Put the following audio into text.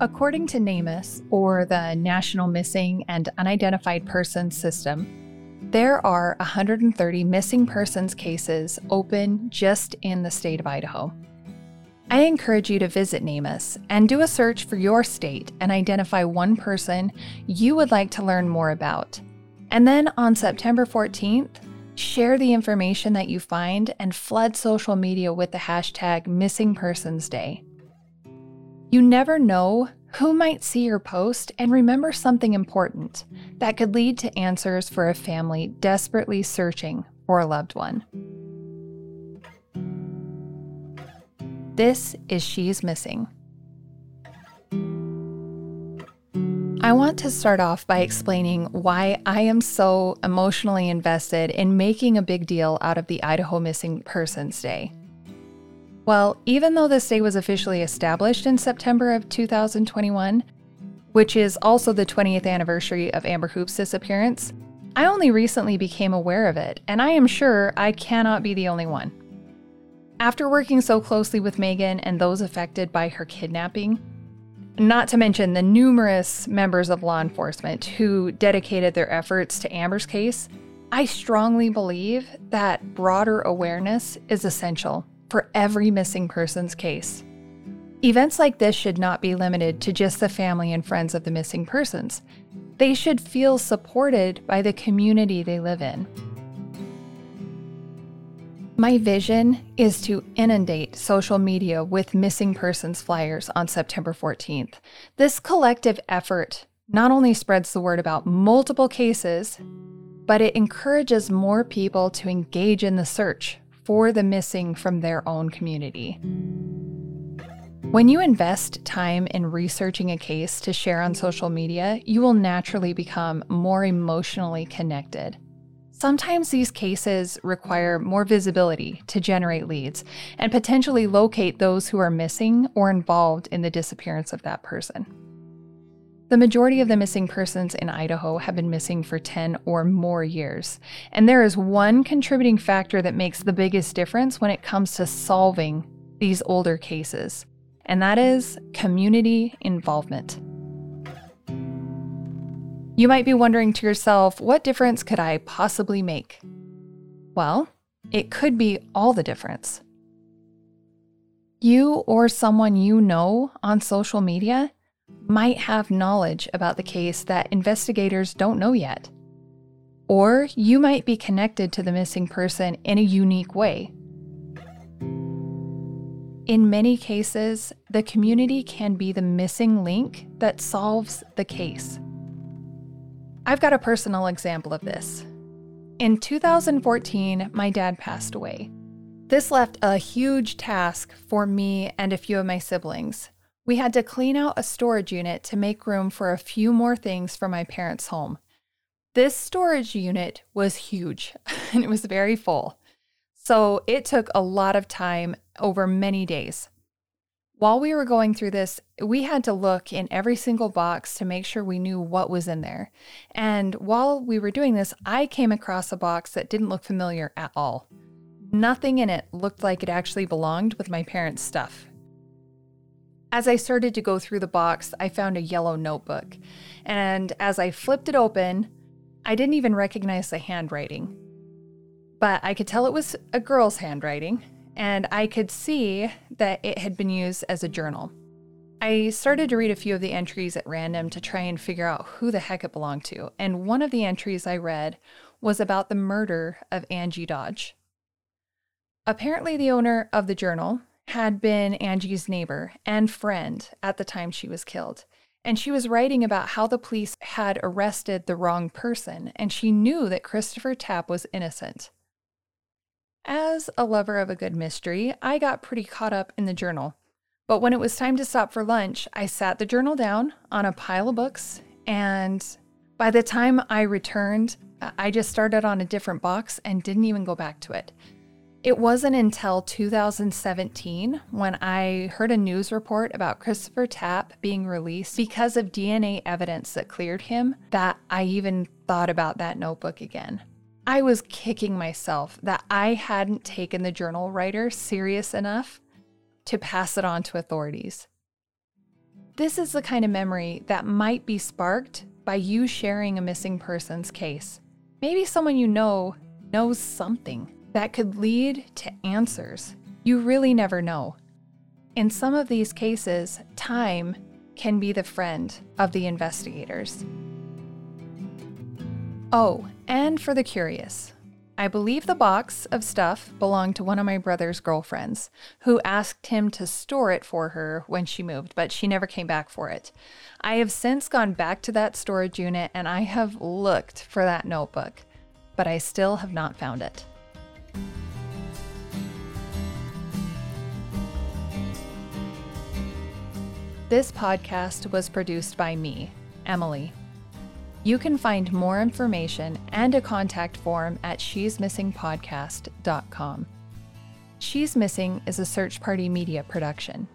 According to NamUs, or the National Missing and Unidentified Persons System, there are 130 missing persons cases open just in the state of Idaho. I encourage you to visit NamUs and do a search for your state and identify one person you would like to learn more about. And then on September 14th, share the information that you find and flood social media with the hashtag Missing Persons Day. You never know who might see your post and remember something important that could lead to answers for a family desperately searching for a loved one. This is She's Missing. I want to start off by explaining why I am so emotionally invested in making a big deal out of the Idaho Missing Persons Day. Well, even though this day was officially established in September of 2021, which is also the 20th anniversary of Amber Hoop's disappearance, I only recently became aware of it, and I am sure I cannot be the only one. After working so closely with Megan and those affected by her kidnapping, not to mention the numerous members of law enforcement who dedicated their efforts to Amber's case, I strongly believe that broader awareness is essential for every missing persons case. Events like this should not be limited to just the family and friends of the missing persons. They should feel supported by the community they live in. My vision is to inundate social media with missing persons flyers on September 14th. This collective effort not only spreads the word about multiple cases, but it encourages more people to engage in the search for the missing from their own community. When you invest time in researching a case to share on social media, you will naturally become more emotionally connected. Sometimes these cases require more visibility to generate leads and potentially locate those who are missing or involved in the disappearance of that person. The majority of the missing persons in Idaho have been missing for 10 or more years. And there is one contributing factor that makes the biggest difference when it comes to solving these older cases, and that is community involvement. You might be wondering to yourself, what difference could I possibly make? Well, it could be all the difference. You or someone you know on social media might have knowledge about the case that investigators don't know yet. Or you might be connected to the missing person in a unique way. In many cases, the community can be the missing link that solves the case. I've got a personal example of this. In 2014, my dad passed away. This left a huge task for me and a few of my siblings. We had to clean out a storage unit to make room for a few more things for my parents' home. This storage unit was huge and it was very full. So it took a lot of time over many days. While we were going through this, we had to look in every single box to make sure we knew what was in there. And while we were doing this, I came across a box that didn't look familiar at all. Nothing in it looked like it actually belonged with my parents' stuff. As I started to go through the box, I found a yellow notebook. And as I flipped it open, I didn't even recognize the handwriting. But I could tell it was a girl's handwriting, and I could see that it had been used as a journal. I started to read a few of the entries at random to try and figure out who the heck it belonged to, and one of the entries I read was about the murder of Angie Dodge. Apparently, the owner of the journal had been Angie's neighbor and friend at the time she was killed. And she was writing about how the police had arrested the wrong person, and she knew that Christopher Tapp was innocent. As a lover of a good mystery, I got pretty caught up in the journal. But when it was time to stop for lunch, I sat the journal down on a pile of books, and by the time I returned, I just started on a different box and didn't even go back to it. It wasn't until 2017 when I heard a news report about Christopher Tapp being released because of DNA evidence that cleared him that I even thought about that notebook again. I was kicking myself that I hadn't taken the journal writer serious enough to pass it on to authorities. This is the kind of memory that might be sparked by you sharing a missing person's case. Maybe someone you know knows something that could lead to answers. You really never know. In some of these cases, time can be the friend of the investigators. Oh, and for the curious, I believe the box of stuff belonged to one of my brother's girlfriends, who asked him to store it for her when she moved, but she never came back for it. I have since gone back to that storage unit and I have looked for that notebook, but I still have not found it. This podcast was produced by me, Emily. You can find more information and a contact form at she'smissingpodcast.com. She's Missing is a search party media production.